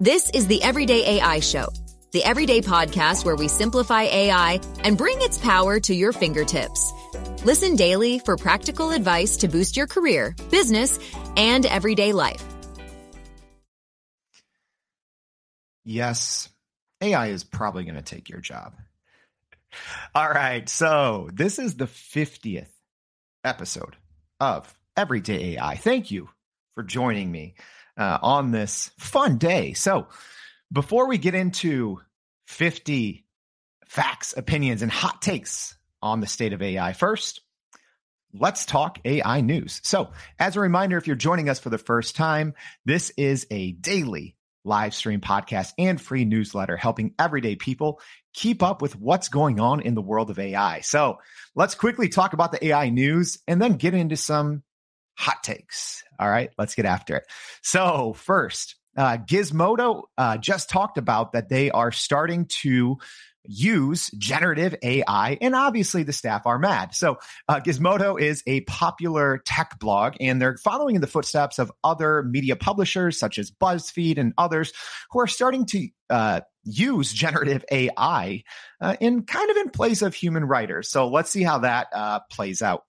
This is the Everyday AI Show, the everyday podcast where we simplify AI and bring its power to your fingertips. Listen daily for practical advice to boost your career, business, and everyday life. Yes, AI is probably going to take your job. All right. So, this is the 50th episode of Everyday AI. Thank you for joining me uh, on this fun day. So, before we get into 50 facts, opinions, and hot takes on the state of AI, first, let's talk AI news. So, as a reminder, if you're joining us for the first time, this is a daily live stream podcast and free newsletter helping everyday people keep up with what's going on in the world of AI. So, let's quickly talk about the AI news and then get into some hot takes. All right, let's get after it. So, first, uh, Gizmodo uh, just talked about that they are starting to use generative AI, and obviously the staff are mad. So, uh, Gizmodo is a popular tech blog, and they're following in the footsteps of other media publishers such as BuzzFeed and others who are starting to uh, use generative AI uh, in kind of in place of human writers. So, let's see how that uh, plays out.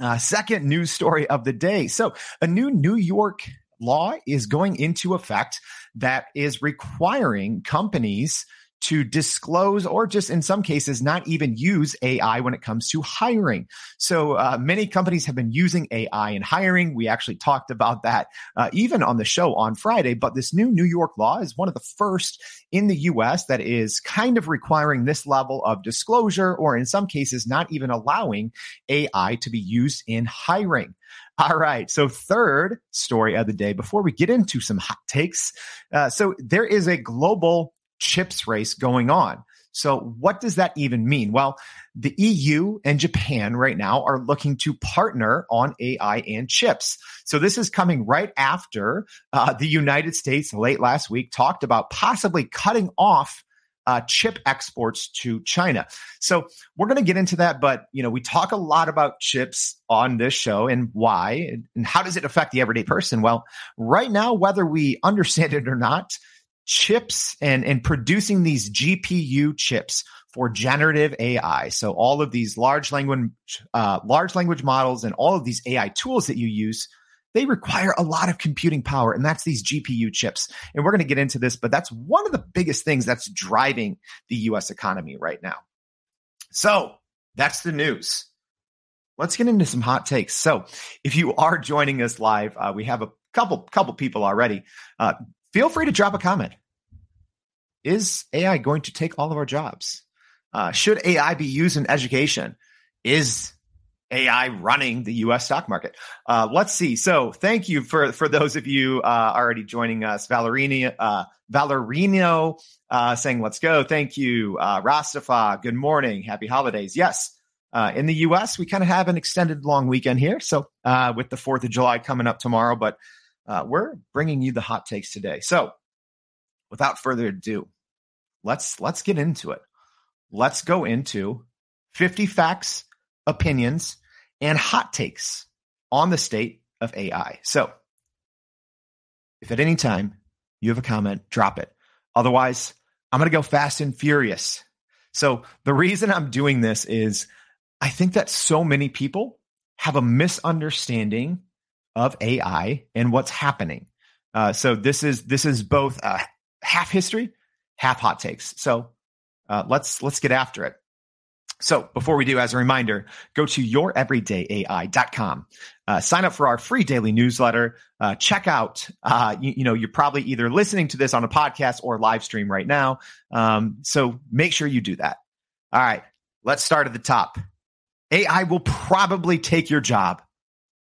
Uh, second news story of the day. So, a new New York law is going into effect that is requiring companies to disclose or just in some cases not even use AI when it comes to hiring. So uh, many companies have been using AI in hiring. We actually talked about that uh, even on the show on Friday. But this new New York law is one of the first in the US that is kind of requiring this level of disclosure or in some cases not even allowing AI to be used in hiring. All right. So, third story of the day before we get into some hot takes. Uh, so, there is a global chips race going on. So, what does that even mean? Well, the EU and Japan right now are looking to partner on AI and chips. So, this is coming right after uh, the United States late last week talked about possibly cutting off uh, chip exports to China. So we're going to get into that, but you know we talk a lot about chips on this show and why and how does it affect the everyday person. Well, right now, whether we understand it or not, chips and, and producing these GPU chips for generative AI. So all of these large language, uh, large language models and all of these AI tools that you use, they require a lot of computing power and that's these GPU chips. And we're going to get into this, but that's one of the biggest things that's driving the US economy right now. So that's the news. Let's get into some hot takes. So if you are joining us live, uh, we have a couple couple people already. Uh, feel free to drop a comment. Is AI going to take all of our jobs? Uh, should AI be used in education? Is AI running the U.S. stock market? Uh, let's see. So, thank you for for those of you uh, already joining us. Valerino, uh, Valerino uh, saying, "Let's go." Thank you, uh, Rastafa. Good morning. Happy holidays. Yes. In the U.S., we kind of have an extended long weekend here. So, with the Fourth of July coming up tomorrow, but uh, we're bringing you the hot takes today. So, without further ado, let's let's get into it. Let's go into 50 facts, opinions, and hot takes on the state of AI. So, if at any time you have a comment, drop it. Otherwise, I'm going to go fast and furious. So, the reason I'm doing this is I think that so many people have a misunderstanding of AI and what's happening. Uh, so this is this is both uh, half history, half hot takes. So uh, let's let's get after it. So before we do, as a reminder, go to youreverydayai.com. Uh, sign up for our free daily newsletter. Uh, check out, uh, you, you, know, you're probably either listening to this on a podcast or live stream right now. Um, so make sure you do that. All right, let's start at the top. AI will probably take your job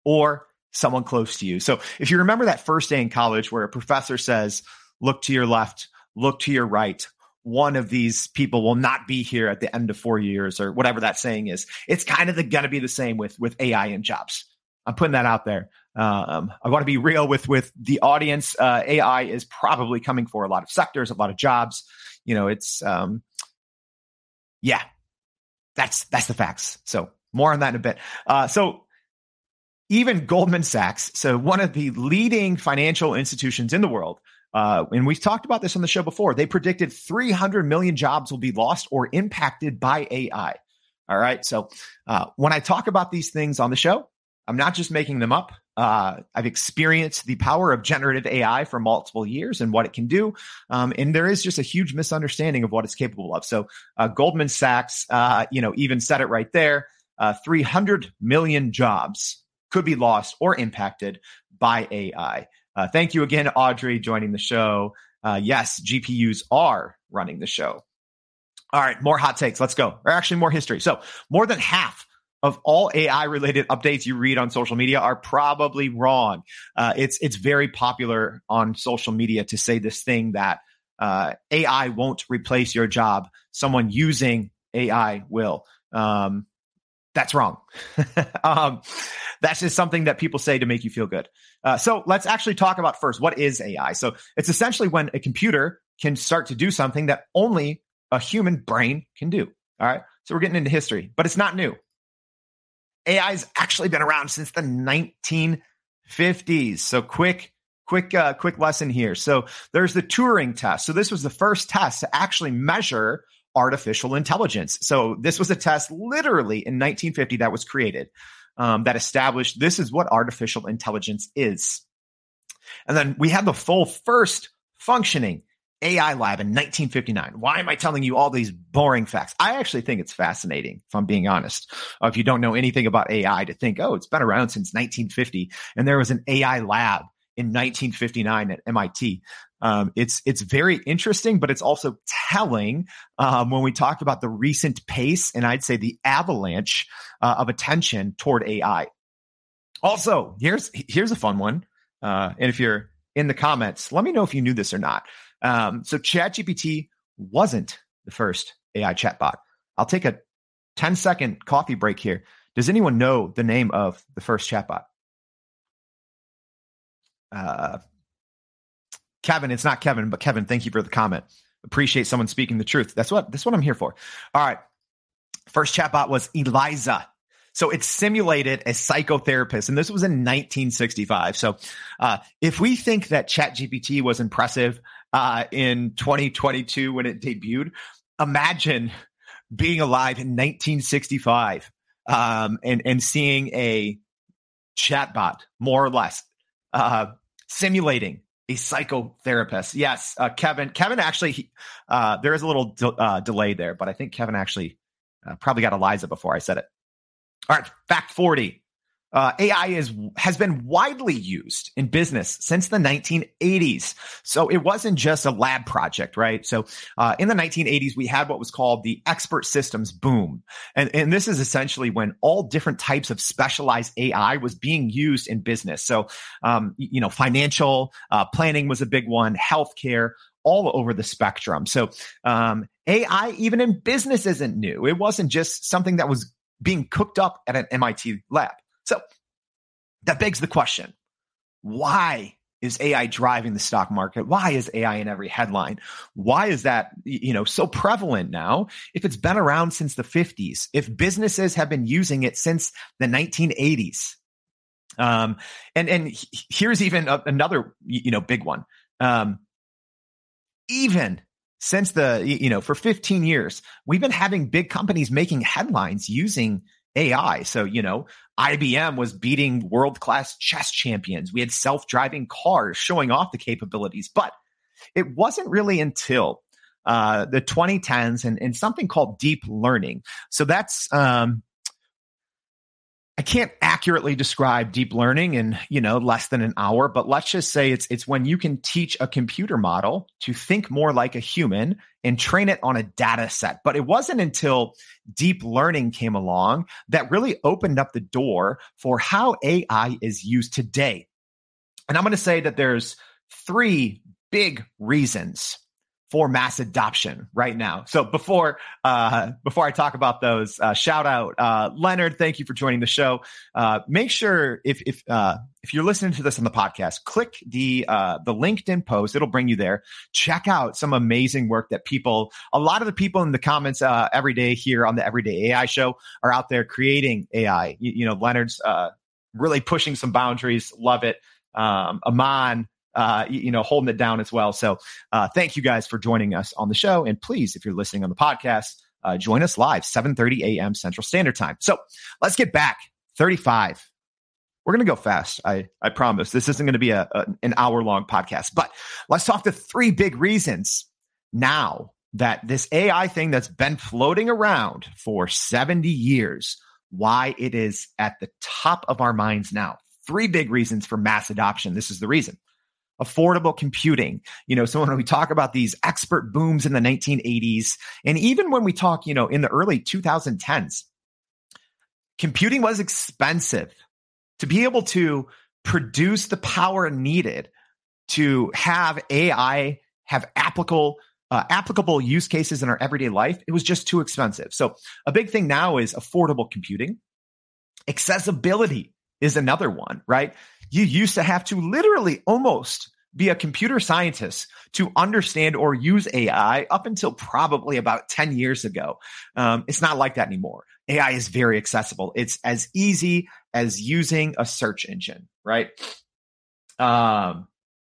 or someone close to you. So if you remember that first day in college where a professor says, look to your left, look to your right, one of these people will not be here at the end of four years or whatever that saying is. It's kind of going to be the same with, with AI and jobs. I'm putting that out there. Um, I want to be real with, with the audience. Uh, AI is probably coming for a lot of sectors, a lot of jobs. You know, it's, um, yeah, that's, that's the facts. So more on that in a bit. Uh, so even Goldman Sachs, so one of the leading financial institutions in the world, Uh, and we've talked about this on the show before. They predicted 300 million jobs will be lost or impacted by AI. All right. So uh, when I talk about these things on the show, I'm not just making them up. Uh, I've experienced the power of generative AI for multiple years and what it can do. Um, and there is just a huge misunderstanding of what it's capable of. So uh, Goldman Sachs, uh, you know, even said it right there. Uh, 300 million jobs could be lost or impacted by AI. Uh, thank you again, Audrey, joining the show. Uh, yes, GPUs are running the show. All right, more hot takes. Let's go. Or actually, more history. So, more than half of all AI related updates you read on social media are probably wrong. Uh, it's it's very popular on social media to say this thing that uh, AI won't replace your job. Someone using AI will. Um, that's wrong. um, that's just something that people say to make you feel good. Uh, so let's actually talk about first what is AI. So it's essentially when a computer can start to do something that only a human brain can do. All right. So we're getting into history, but it's not new. AI has actually been around since the 1950s. So quick, quick, uh, quick lesson here. So there's the Turing test. So this was the first test to actually measure artificial intelligence. So this was a test literally in 1950 that was created um, that established this is what artificial intelligence is. And then we had the full first functioning AI lab in 1959. Why am I telling you all these boring facts? I actually think it's fascinating, if I'm being honest. Uh, if you don't know anything about AI, to think, oh, it's been around since 1950, and there was an AI lab in 1959 at MIT. Um, it's it's very interesting, but it's also telling um, when we talk about the recent pace and I'd say the avalanche uh, of attention toward AI. Also, here's here's a fun one, uh, and if you're in the comments, let me know if you knew this or not. Um, so ChatGPT wasn't the first AI chatbot. I'll take a 10 second coffee break here. Does anyone know the name of the first chatbot? Uh, Kevin, it's not Kevin, but Kevin, thank you for the comment. Appreciate someone speaking the truth. That's what that's what I'm here for. All right. First chatbot was Eliza. So it simulated a psychotherapist, and this was in 1965. So uh, if we think that ChatGPT was impressive uh, in 2022 when it debuted, imagine being alive in 1965 um, and and seeing a chatbot, more or less, uh, simulating a psychotherapist. Yes, uh, Kevin. Kevin actually, uh, there is a little de- uh, delay there, but I think Kevin actually uh, probably got Eliza before I said it. All right, fact forty. Uh, AI is has been widely used in business since the 1980s. So it wasn't just a lab project, right? So uh, in the 1980s, we had what was called the expert systems boom, and and this is essentially when all different types of specialized AI was being used in business. So um, you know, financial uh, planning was a big one, healthcare, all over the spectrum. So um, AI, even in business, isn't new. It wasn't just something that was being cooked up at an MIT lab. So that begs the question why is AI driving the stock market? Why is AI in every headline? Why is that, you know, so prevalent now? If it's been around since the 50s, if businesses have been using it since the 1980s. Um, and, and here's even a, another, you know, big one. Um, even since the, you know, for 15 years, we've been having big companies making headlines using AI. So, you know, IBM was beating world class chess champions. We had self driving cars showing off the capabilities, but it wasn't really until uh, the 2010s and, and something called deep learning. So that's um, I can't accurately describe deep learning in, you know, less than an hour, but let's just say it's it's when you can teach a computer model to think more like a human and train it on a data set. But it wasn't until deep learning came along that really opened up the door for how AI is used today. And I'm going to say that there's three big reasons for mass adoption right now. So before uh, before I talk about those, uh, shout out uh, Leonard. Thank you for joining the show. Uh, make sure if if uh, if you're listening to this on the podcast, click the uh, the LinkedIn post. It'll bring you there. Check out some amazing work that people. A lot of the people in the comments every day here on the Everyday AI Show are out there creating AI. You, you know, Leonard's really pushing some boundaries. Love it. Um, Aman uh, you, know, holding it down as well. So uh, thank you guys for joining us on the show. And please, if you're listening on the podcast, uh, join us live, 7.30 a.m. Central Standard Time. So let's get back. 35. We're going to go fast. I, I promise. This isn't going to be a, a an hour long podcast, but let's talk the three big reasons now that this AI thing that's been floating around for 70 years, why it is at the top of our minds now. Three big reasons for mass adoption. This is the reason. Affordable computing. You know, so when we talk about these expert booms in the 1980s, and even when we talk, you know, in the early 2010s, computing was expensive to be able to produce the power needed to have AI have applicable uh, applicable use cases in our everyday life, it was just too expensive. So a big thing now is affordable computing. Accessibility is another one, right? You used to have to literally almost be a computer scientist to understand or use AI up until probably about 10 years ago. Um, it's not like that anymore. AI is very accessible. It's as easy as using a search engine, right? Um,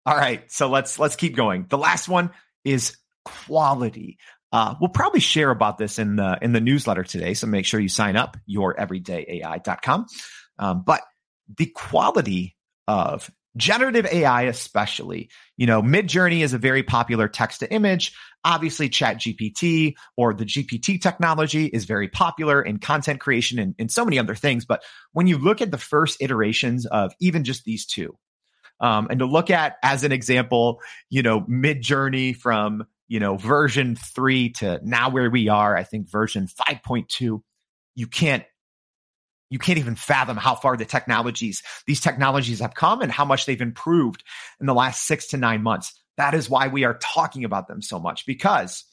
all right. So let's, let's keep going. The last one is quality. Uh, we'll probably share about this in the in the newsletter today, so make sure you sign up youreverydayai.com. Um, but the quality of generative AI, especially, you know, Midjourney is a very popular text to image. Obviously, Chat GPT or the GPT technology is very popular in content creation and, and so many other things. But when you look at the first iterations of even just these two, um, and to look at as an example, you know, Midjourney from you know, version three to now where we are, I think version 5.2, you can't you can't even fathom how far the technologies these technologies have come and how much they've improved in the last 6 to 9 months that is why we are talking about them so much because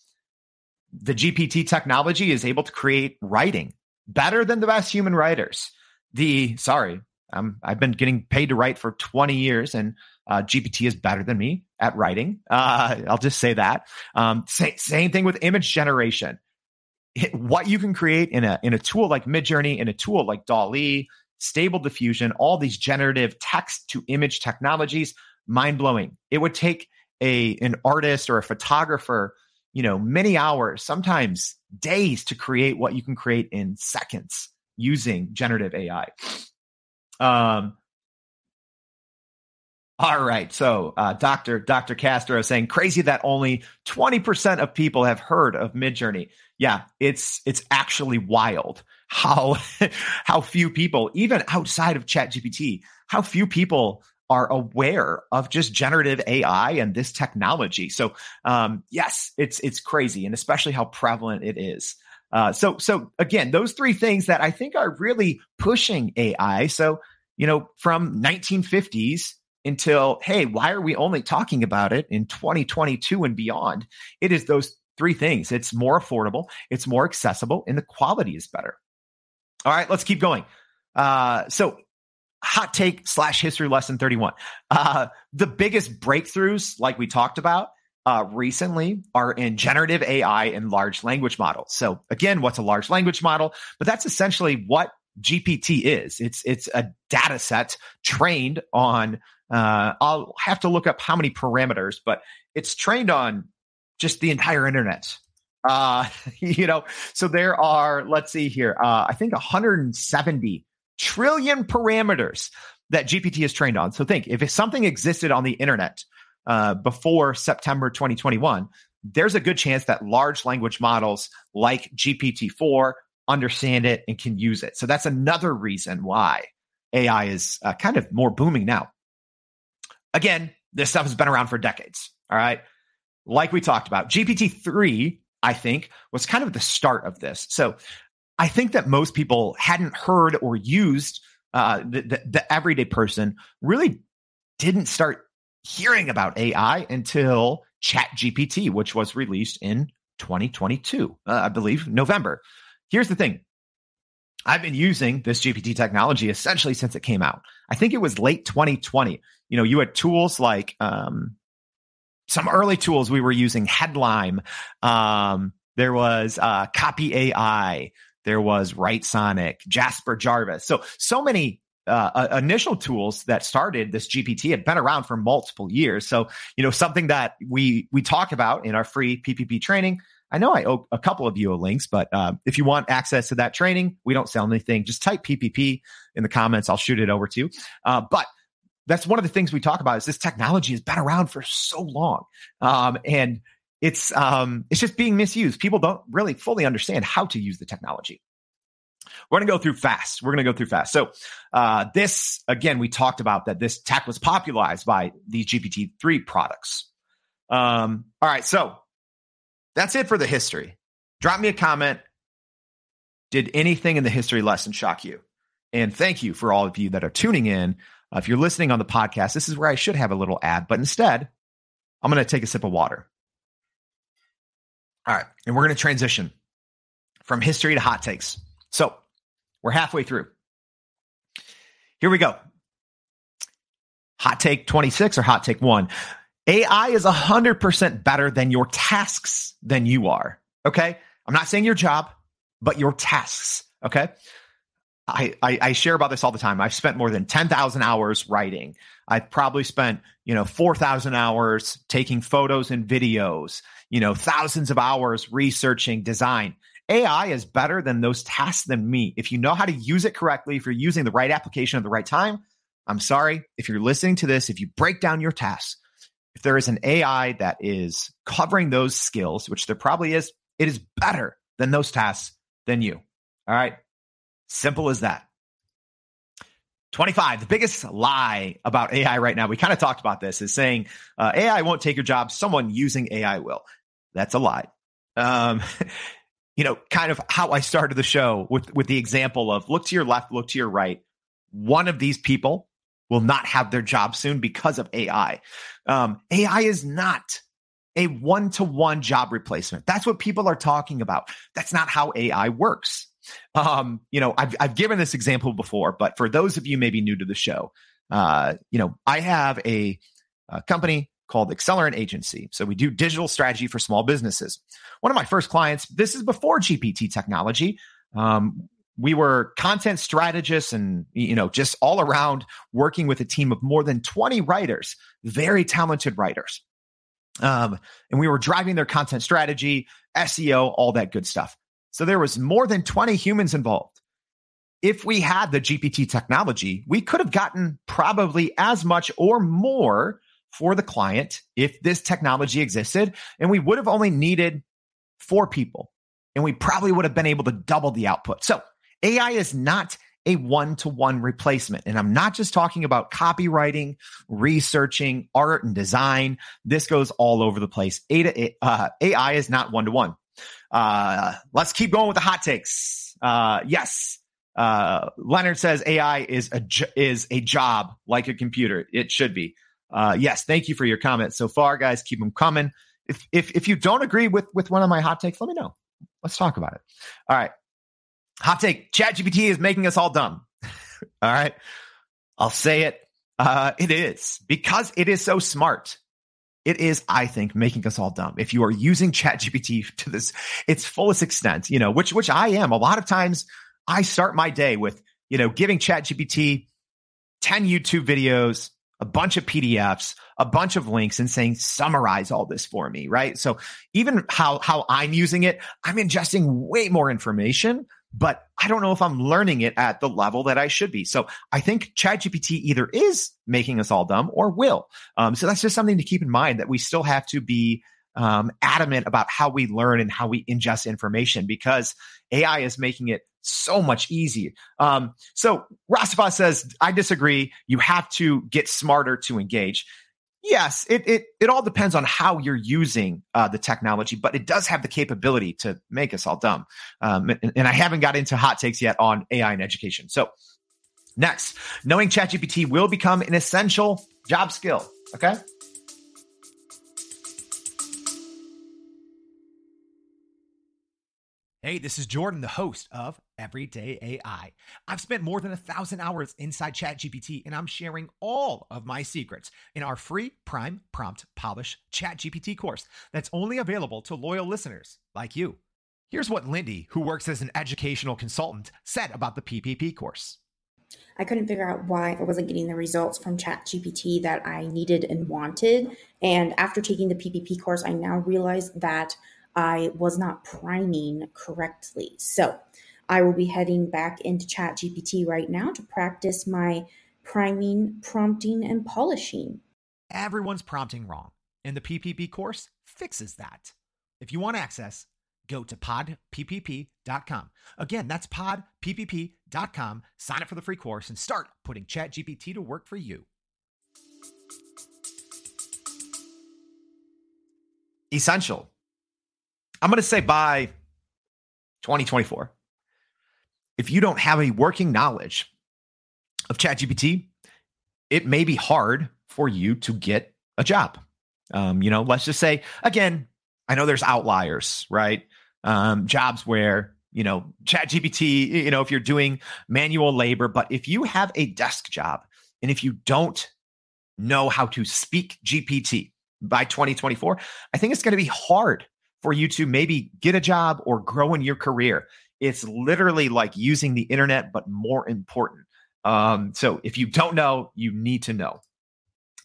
the GPT technology is able to create writing better than the best human writers the sorry um, I've been getting paid to write for 20 years and uh, GPT is better than me at writing. Uh, I'll just say that. Um, say, same thing with image generation. What you can create in a in a tool like Midjourney, in a tool like DALL-E, Stable Diffusion, all these generative text to image technologies, mind blowing. It would take a an artist or a photographer, you know, many hours, sometimes days to create what you can create in seconds using generative AI. Um, all right. So, uh, Dr. Dr. Castro saying crazy that only 20% of people have heard of Midjourney. Yeah, it's it's actually wild how how few people, even outside of ChatGPT, how few people are aware of just generative AI and this technology. So, um, yes, it's it's crazy, and especially how prevalent it is. Uh, so so again, those three things that I think are really pushing AI. So you know, from 1950s until, hey, why are we only talking about it in 2022 and beyond? It is those three things. It's more affordable, it's more accessible, and the quality is better. All right, let's keep going. Uh, so, hot take slash history lesson 31. Uh, the biggest breakthroughs, like we talked about, uh, recently are in generative AI and large language models. So again, what's a large language model? But that's essentially what GPT is. It's it's a data set trained on uh, I'll have to look up how many parameters, but it's trained on just the entire internet. Uh, you know, so there are, let's see here, uh, I think 170 trillion parameters that GPT is trained on. So think if something existed on the internet uh, before September 2021, there's a good chance that large language models like GPT-4 understand it and can use it. So that's another reason why AI is uh, kind of more booming now. Again, this stuff has been around for decades. All right. Like we talked about, GPT 3, I think, was kind of the start of this. So I think that most people hadn't heard or used uh, the, the, the everyday person really didn't start hearing about AI until Chat GPT, which was released in 2022, uh, I believe, November. Here's the thing I've been using this GPT technology essentially since it came out. I think it was late 2020. You know, you had tools like um, some early tools we were using, Headlime. Um, there was uh, Copy AI. There was Writesonic, Jasper Jarvis. So, so many uh, uh, initial tools that started this GPT had been around for multiple years. So, you know, something that we we talk about in our free PPP training. I know I owe a couple of you links, but uh, if you want access to that training, we don't sell anything. Just type PPP in the comments. I'll shoot it over to you. Uh, but that's one of the things we talk about is this technology has been around for so long, um, and it's um, it's just being misused. People don't really fully understand how to use the technology. We're going to go through fast. We're going to go through fast. So, uh, this again, we talked about that this tech was popularized by these GPT three products. Um, all right, so that's it for the history. Drop me a comment. Did anything in the history lesson shock you? And thank you for all of you that are tuning in. Uh, if you're listening on the podcast, this is where I should have a little ad, but instead, I'm going to take a sip of water. All right, and we're going to transition from history to hot takes. So, we're halfway through. Here we go. Hot take 26 or hot take one. AI is 100% better than your tasks than you are. Okay. I'm not saying your job, but your tasks. Okay. I, I, I share about this all the time. I've spent more than 10,000 hours writing. I've probably spent, you know, 4,000 hours taking photos and videos, you know, thousands of hours researching design. AI is better than those tasks than me. If you know how to use it correctly, if you're using the right application at the right time, I'm sorry. If you're listening to this, if you break down your tasks, if there is an AI that is covering those skills, which there probably is, it is better than those tasks than you. All right. Simple as that. 25, the biggest lie about AI right now, we kind of talked about this, is saying uh, AI won't take your job. Someone using AI will. That's a lie. Um, you know, kind of how I started the show with with the example of look to your left, look to your right. One of these people will not have their job soon because of AI. Um, AI is not a one to one job replacement. That's what people are talking about. That's not how AI works. Um, you know, I've, I've given this example before, but for those of you maybe new to the show, uh, you know, I have a, a company called Accelerant Agency. So we do digital strategy for small businesses. One of my first clients, this is before GPT technology. Um, we were content strategists and you know just all around working with a team of more than 20 writers very talented writers um, and we were driving their content strategy seo all that good stuff so there was more than 20 humans involved if we had the gpt technology we could have gotten probably as much or more for the client if this technology existed. And we would have only needed four people and we probably would have been able to double the output. So AI is not a one to one replacement. And I'm not just talking about copywriting, researching, art and design. This goes all over the place. Uh, AI is not one to one. Let's keep going with the hot takes. Uh, yes. Uh, Leonard says AI is a, is a job like a computer. It should be. Uh, yes, thank you for your comments so far, guys. Keep them coming. If if if you don't agree with with one of my hot takes, let me know. Let's talk about it. All right. Hot take: ChatGPT is making us all dumb. all right, I'll say it. Uh, it is because it is so smart. It is, I think, making us all dumb. If you are using ChatGPT to this its fullest extent, you know, which which I am. A lot of times, I start my day with you know giving ChatGPT ten YouTube videos, a bunch of PDFs, a bunch of links and saying, summarize all this for me, right? So even how, how I'm using it, I'm ingesting way more information, but I don't know if I'm learning it at the level that I should be. So I think ChatGPT either is making us all dumb or will. Um, so that's just something to keep in mind that we still have to be um, adamant about how we learn and how we ingest information because AI is making it so much easier. Um, so Rastafah says, I disagree. You have to get smarter to engage. Yes, it it it all depends on how you're using uh, the technology, but it does have the capability to make us all dumb. Um, and, and I haven't got into hot takes yet on AI and education. So next, knowing ChatGPT will become an essential job skill. Okay. Hey, this is Jordan, the host of Everyday AI. I've spent more than a thousand hours inside ChatGPT, and I'm sharing all of my secrets in our free Prime Prompt Polish ChatGPT course that's only available to loyal listeners like you. Here's what Lindy, who works as an educational consultant, said about the PPP course. I couldn't figure out why I wasn't getting the results from ChatGPT that I needed and wanted. And after taking the PPP course, I now realize that I was not priming correctly. So I will be heading back into ChatGPT right now to practice my priming, prompting, and polishing. Everyone's prompting wrong, and the PPP course fixes that. If you want access, go to podppp.com. Again, that's podppp.com. Sign up for the free course and start putting ChatGPT to work for you. Essential. I'm going to say by 2024, if you don't have a working knowledge of ChatGPT, it may be hard for you to get a job. Um, you know, let's just say, again, I know there's outliers, right? Um, jobs where, you know, ChatGPT, you know, if you're doing manual labor, but if you have a desk job and if you don't know how to speak GPT by 2024, I think it's going to be hard for you to maybe get a job or grow in your career. It's literally like using the internet, but more important. Um, so if you don't know, you need to know.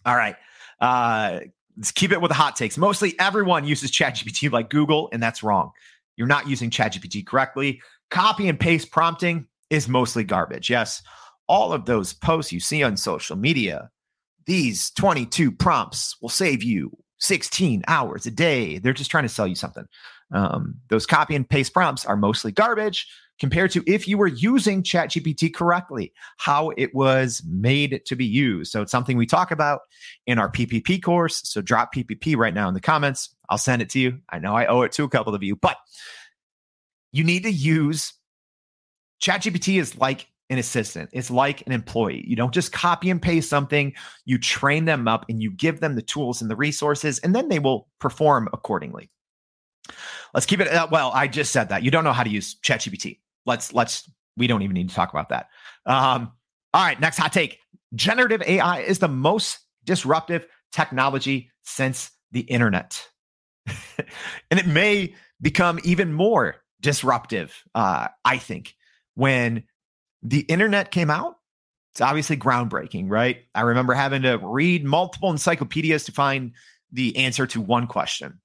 All right. Uh, let's keep it with the hot takes. Mostly everyone uses ChatGPT like Google, and that's wrong. You're not using ChatGPT correctly. Copy and paste prompting is mostly garbage. Yes, all of those posts you see on social media, these 22 prompts will save you 16 hours a day. They're just trying to sell you something. Um, those copy and paste prompts are mostly garbage compared to if you were using ChatGPT correctly, how it was made to be used. So it's something we talk about in our PPP course. So drop PPP right now in the comments. I'll send it to you. I know I owe it to a couple of you, but you need to use ChatGPT is like an assistant. It's like an employee. You don't just copy and paste something, you train them up and you give them the tools and the resources, and then they will perform accordingly. Let's keep it. Uh, well, I just said that. You don't know how to use ChatGPT. Let's, let's, we don't even need to talk about that. Um, all right, next hot take. Generative AI is the most disruptive technology since the internet. and it may become even more disruptive, uh, I think, when the internet came out, it's obviously groundbreaking, right? I remember having to read multiple encyclopedias to find the answer to one question.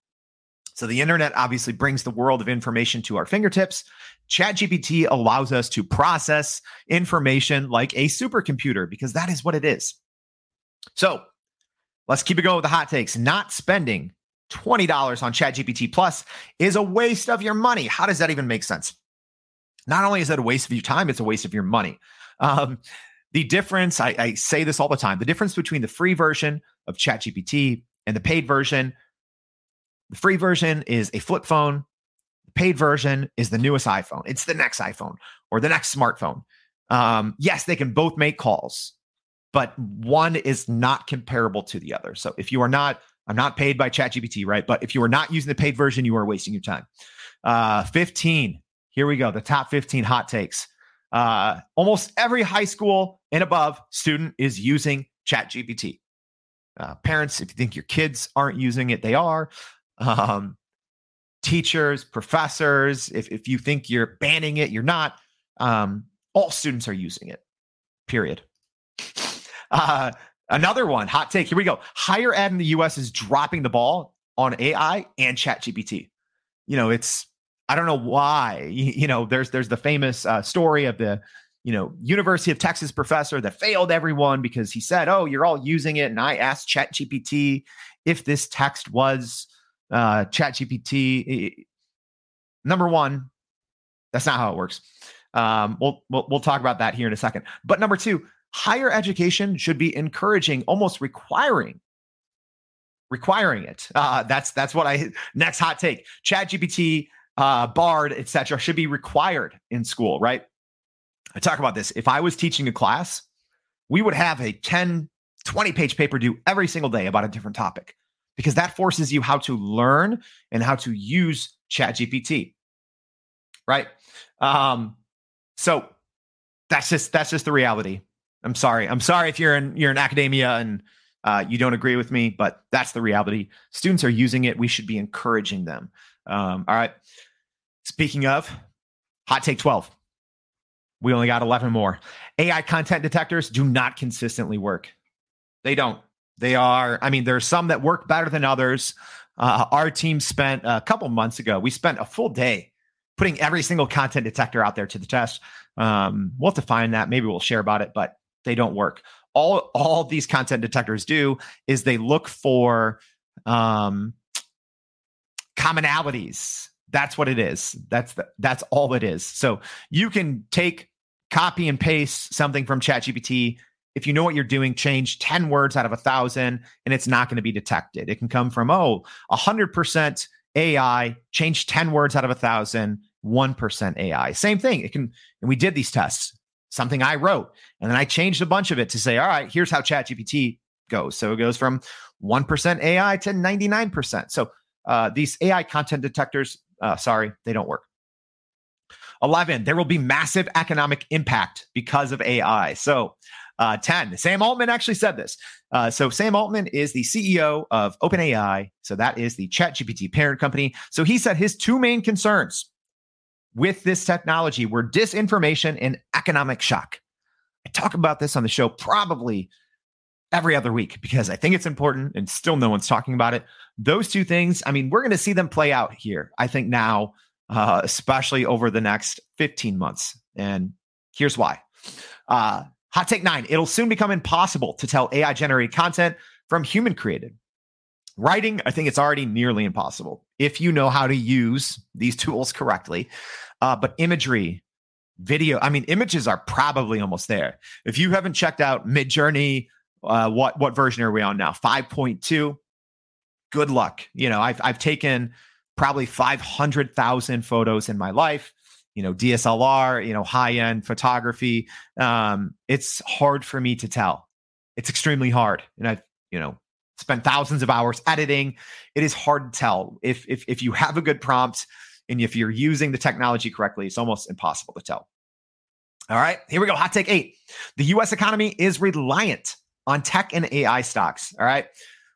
So the internet obviously brings the world of information to our fingertips. ChatGPT allows us to process information like a supercomputer because that is what it is. So let's keep it going with the hot takes. Not spending $20 on ChatGPT Plus is a waste of your money. How does that even make sense? Not only is it a waste of your time, it's a waste of your money. Um, the difference, I, I say this all the time, the difference between the free version of ChatGPT and the paid version, the free version is a flip phone. The paid version is the newest iPhone. It's the next iPhone or the next smartphone. Um, yes, they can both make calls, but one is not comparable to the other. So if you are not, I'm not paid by ChatGPT, right? But if you are not using the paid version, you are wasting your time. Uh, 15 here we go. The top 15 hot takes. Uh, almost every high school and above student is using ChatGPT. Uh, parents, if you think your kids aren't using it, they are. Um, teachers, professors, if, if you think you're banning it, you're not. Um, all students are using it, period. Uh, another one, hot take. Here we go. Higher ed in the US is dropping the ball on AI and ChatGPT. You know, it's I don't know why. You, you know, there's there's the famous uh, story of the you know University of Texas professor that failed everyone because he said, "Oh, you're all using it," and I asked ChatGPT if this text was uh, ChatGPT. Number one, that's not how it works. Um, we'll, we'll we'll talk about that here in a second. But number two, higher education should be encouraging, almost requiring requiring it. Uh, that's that's what I next hot take. ChatGPT uh, Bard, etc., should be required in school, right? I talk about this. If I was teaching a class, we would have a 10, 20 page paper due every single day about a different topic because that forces you how to learn and how to use ChatGPT, right? Um, so that's just that's just the reality. I'm sorry. I'm sorry if you're in you're in academia and uh, you don't agree with me, but that's the reality. Students are using it. We should be encouraging them. Um, all right. Speaking of hot take 12, We only got 11 more. AI content detectors do not consistently work. They don't. They are, I mean, there are some that work better than others. Uh, our team spent a couple months ago, we spent a full day putting every single content detector out there to the test. Um, we'll find that. Maybe we'll share about it, but they don't work. All all these content detectors do is they look for um, commonalities. That's what it is. That's the, that's all it is. So you can take copy and paste something from ChatGPT. If you know what you're doing, change 10 words out of a thousand and it's not going to be detected. It can come from, oh, 100% AI, change 10 words out of a thousand, 1% AI. Same thing. It can, and we did these tests, something I wrote, and then I changed a bunch of it to say, all right, here's how ChatGPT goes. So it goes from 1% AI to 99%. So uh, these AI content detectors, uh, sorry, they don't work. 11, there will be massive economic impact because of AI. So, uh, 10, Sam Altman actually said this. Uh, so, Sam Altman is the CEO of OpenAI. So, that is the ChatGPT parent company. So, he said his two main concerns with this technology were disinformation and economic shock. I talk about this on the show probably every other week because I think it's important and still no one's talking about it. Those two things, I mean, we're going to see them play out here, I think now, uh, especially over the next 15 months. And here's why. Uh, hot take nine it'll soon become impossible to tell AI generated content from human created. Writing, I think it's already nearly impossible if you know how to use these tools correctly. Uh, but imagery, video, I mean, images are probably almost there. If you haven't checked out Midjourney, uh, what what version are we on now? 5.2. Good luck. You know, I've I've taken probably 500,000 photos in my life. You know, DSLR, you know, high end photography. Um, it's hard for me to tell. It's extremely hard, and I've you know spent thousands of hours editing. It is hard to tell if if if you have a good prompt and if you're using the technology correctly. It's almost impossible to tell. All right, here we go. Hot take eight: The U.S. economy is reliant on tech and AI stocks. All right.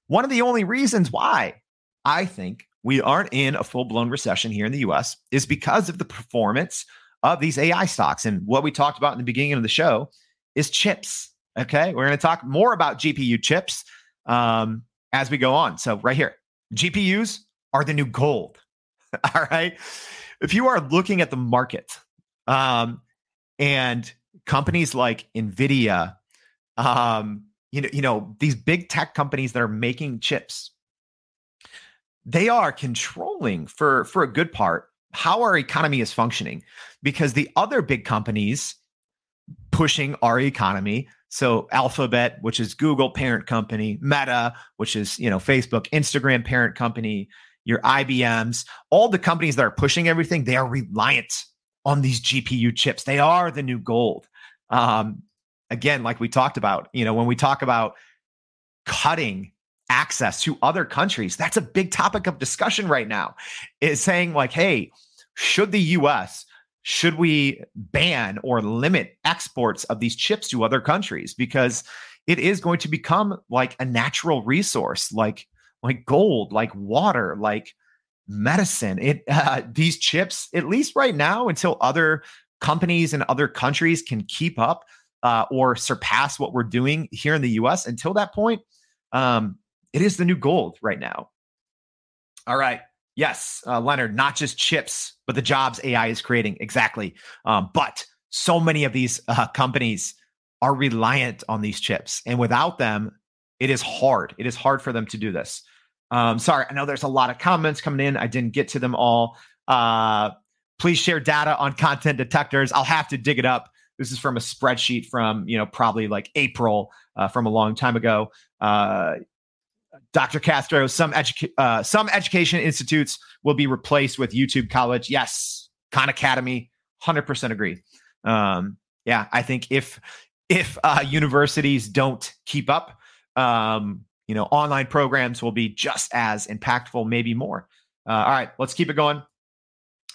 One of the only reasons why I think we aren't in a full blown recession here in the US is because of the performance of these AI stocks. And what we talked about in the beginning of the show is chips. Okay. We're going to talk more about GPU chips um, as we go on. So, right here, GPUs are the new gold. All right. If you are looking at the market um, and companies like NVIDIA, um, you know, you know, these big tech companies that are making chips, they are controlling for for a good part how our economy is functioning because the other big companies pushing our economy so alphabet which is google parent company meta which is you know facebook instagram parent company your ibms all the companies that are pushing everything they are reliant on these gpu chips. They are the new gold. Um, again, like we talked about, you know, when we talk about cutting access to other countries, that's a big topic of discussion right now. Is saying like, hey, should the US should we ban or limit exports of these chips to other countries because it is going to become like a natural resource like like gold like water like medicine it uh, these chips at least right now until other companies and other countries can keep up uh, or surpass what we're doing here in the US. Until that point, um, it is the new gold right now. All right. Yes, uh, Leonard, not just chips, but the jobs AI is creating. Exactly. Um, but so many of these uh, companies are reliant on these chips. And without them, it is hard. It is hard for them to do this. Um, sorry, I know there's a lot of comments coming in. I didn't get to them all. Uh, please share data on content detectors. I'll have to dig it up. This is from a spreadsheet from, you know, probably like April uh, from a long time ago. Uh, Dr. Castro, some uh, some education institutes will be replaced with YouTube College. Yes, Khan Academy, hundred percent agree. Um, yeah, I think if if uh, universities don't keep up, um, you know, online programs will be just as impactful, maybe more. Uh, all right, let's keep it going.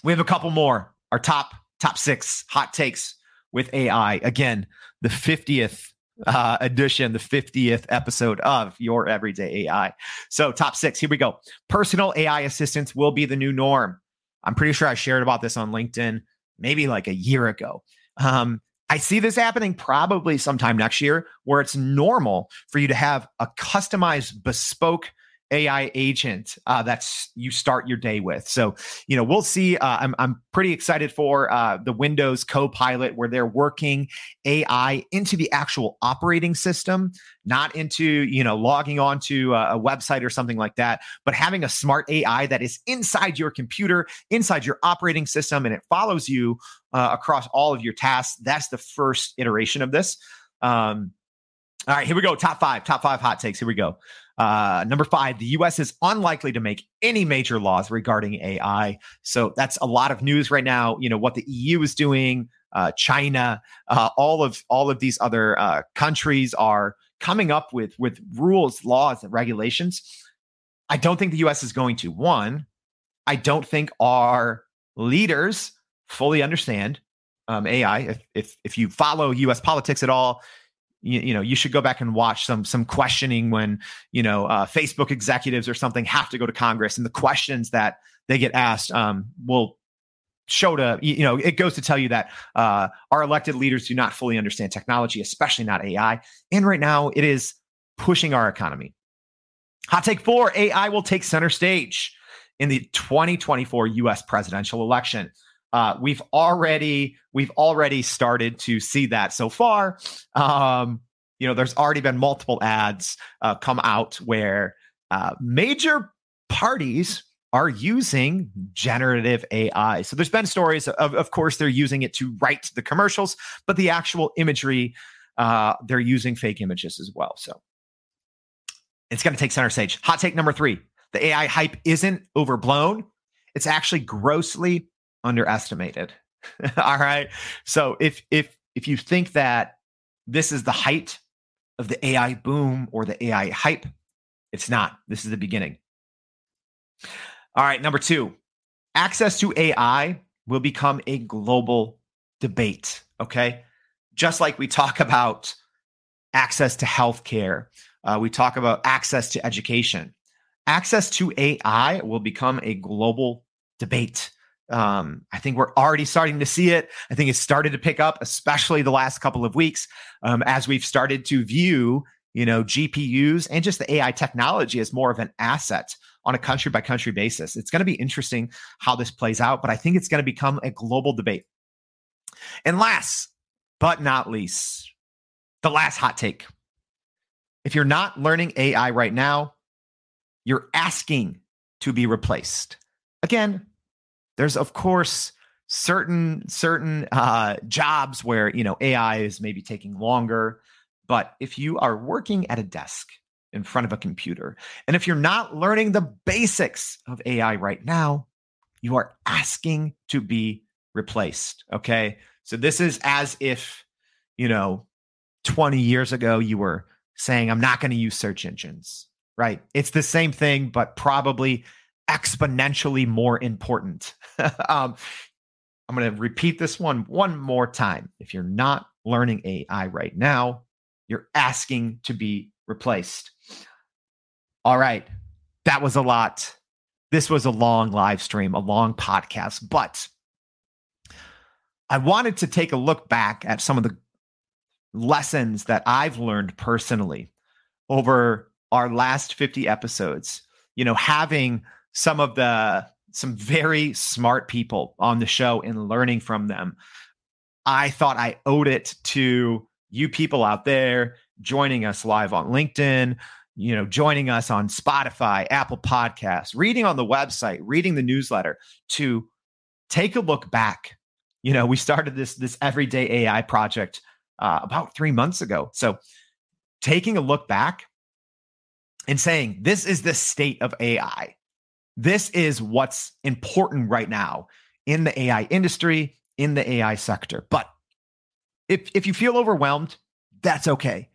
We have a couple more. Our top top six hot takes with AI. Again, the 50th uh, edition, the 50th episode of Your Everyday AI. So, top six, here we go. Personal AI assistants will be the new norm. I'm pretty sure I shared about this on LinkedIn maybe like a year ago. Um, I see this happening probably sometime next year where it's normal for you to have a customized, bespoke AI agent uh, that's you start your day with. So, you know, we'll see. Uh, I'm I'm pretty excited for uh, the Windows Copilot where they're working AI into the actual operating system, not into you know logging onto a, a website or something like that, but having a smart AI that is inside your computer, inside your operating system, and it follows you uh, across all of your tasks. That's the first iteration of this. Um, all right, here we go. Top five, top five hot takes. Here we go. Uh, number five, the US is unlikely to make any major laws regarding AI. So that's a lot of news right now. You know, what the EU is doing, uh, China, uh, all of all of these other uh, countries are coming up with with rules, laws, and regulations. I don't think the US is going to. One, I don't think our leaders fully understand um, AI. If, if if you follow U.S. politics at all, you, you, know you should go back and watch some some questioning when you know uh, facebook executives or something have to go to congress and the questions that they get asked um, will show to you know it goes to tell you that uh, our elected leaders do not fully understand technology especially not ai and right now it is pushing our economy. Hot take four ai will take center stage in the 2024 us presidential election uh, we've already we've already started to see that so far. Um, you know, there's already been multiple ads uh, come out where uh, major parties are using generative AI. So there's been stories of, of course, they're using it to write the commercials, but the actual imagery, uh, they're using fake images as well. So it's going to take center stage. Hot take number three: the AI hype isn't overblown. It's actually grossly underestimated. All right. So if if if you think that this is the height of the AI boom or the AI hype, it's not. This is the beginning. All right, number 2. Access to AI will become a global debate, okay? Just like we talk about access to healthcare, uh, we talk about access to education. Access to AI will become a global debate. Um, I think we're already starting to see it. I think it's started to pick up, especially the last couple of weeks, um, as we've started to view, you know, GPUs and just the AI technology as more of an asset on a country by country basis. It's going to be interesting how this plays out, but I think it's going to become a global debate. And last but not least, the last hot take. If you're not learning AI right now, you're asking to be replaced. Again, there's of course certain certain uh, jobs where you know AI is maybe taking longer, but if you are working at a desk in front of a computer, and if you're not learning the basics of AI right now, you are asking to be replaced. Okay, so this is as if you know 20 years ago you were saying I'm not going to use search engines. Right. It's the same thing, but probably exponentially more important. um, I'm going to repeat this one one more time. If you're not learning AI right now, you're asking to be replaced. All right. That was a lot. This was a long live stream, a long podcast, but I wanted to take a look back at some of the lessons that I've learned personally over our last 50 episodes. You know, having some of the some very smart people on the show and learning from them. I thought I owed it to you people out there joining us live on LinkedIn, you know, joining us on Spotify, Apple Podcasts, reading on the website, reading the newsletter to take a look back. You know, we started this this everyday AI project uh, about three months ago. So taking a look back and saying, this is the state of AI. This is what's important right now in the AI industry, in the AI sector. But if if you feel overwhelmed, that's okay.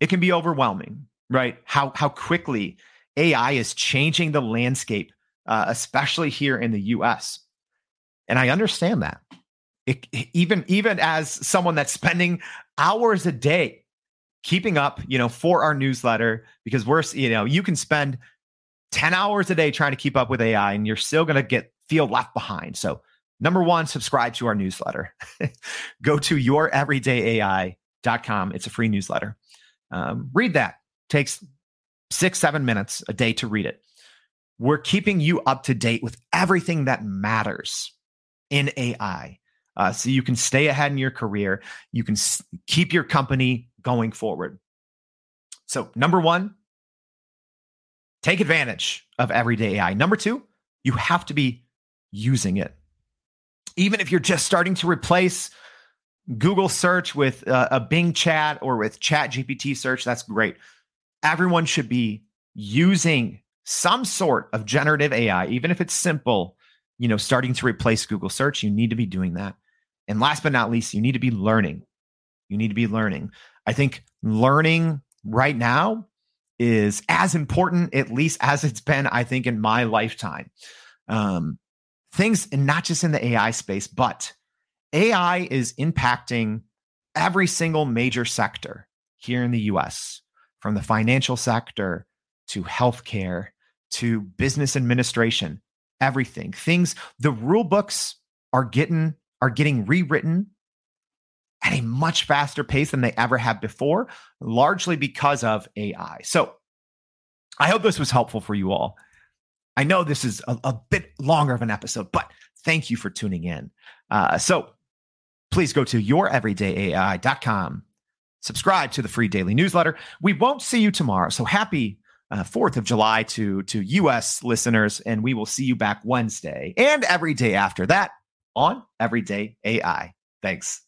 It can be overwhelming, right? How how quickly AI is changing the landscape, uh, especially here in the U.S. And I understand that. It, even even as someone that's spending hours a day keeping up, you know, for our newsletter, because we're you know you can spend 10 hours a day trying to keep up with AI and you're still going to get feel left behind. So Number one, subscribe to our newsletter. Go to youreverydayai.com. It's a free newsletter. Um, read that. Takes six, seven minutes a day to read it. We're keeping you up to date with everything that matters in AI. Uh, so you can stay ahead in your career. You can s- keep your company going forward. So, number one, take advantage of everyday AI. Number two, you have to be using it. Even if you're just starting to replace Google search with uh, a Bing chat or with Chat GPT search, that's great. Everyone should be using some sort of generative AI, even if it's simple, you know, starting to replace Google search. You need to be doing that. And last but not least, you need to be learning. You need to be learning. I think learning right now is as important, at least as it's been, I think, in my lifetime. Um, things, and not just in the AI space, but AI is impacting every single major sector here in the US, from the financial sector to healthcare to business administration, everything. Things, the rule books are getting are getting rewritten at a much faster pace than they ever have before, largely because of AI. So I hope this was helpful for you all. I know this is a, a bit longer of an episode, but thank you for tuning in. Uh, so please go to youreverydayai.com, subscribe to the free daily newsletter. We won't see you tomorrow. So happy uh, 4th of July to, to US listeners, and we will see you back Wednesday and every day after that on Everyday AI. Thanks.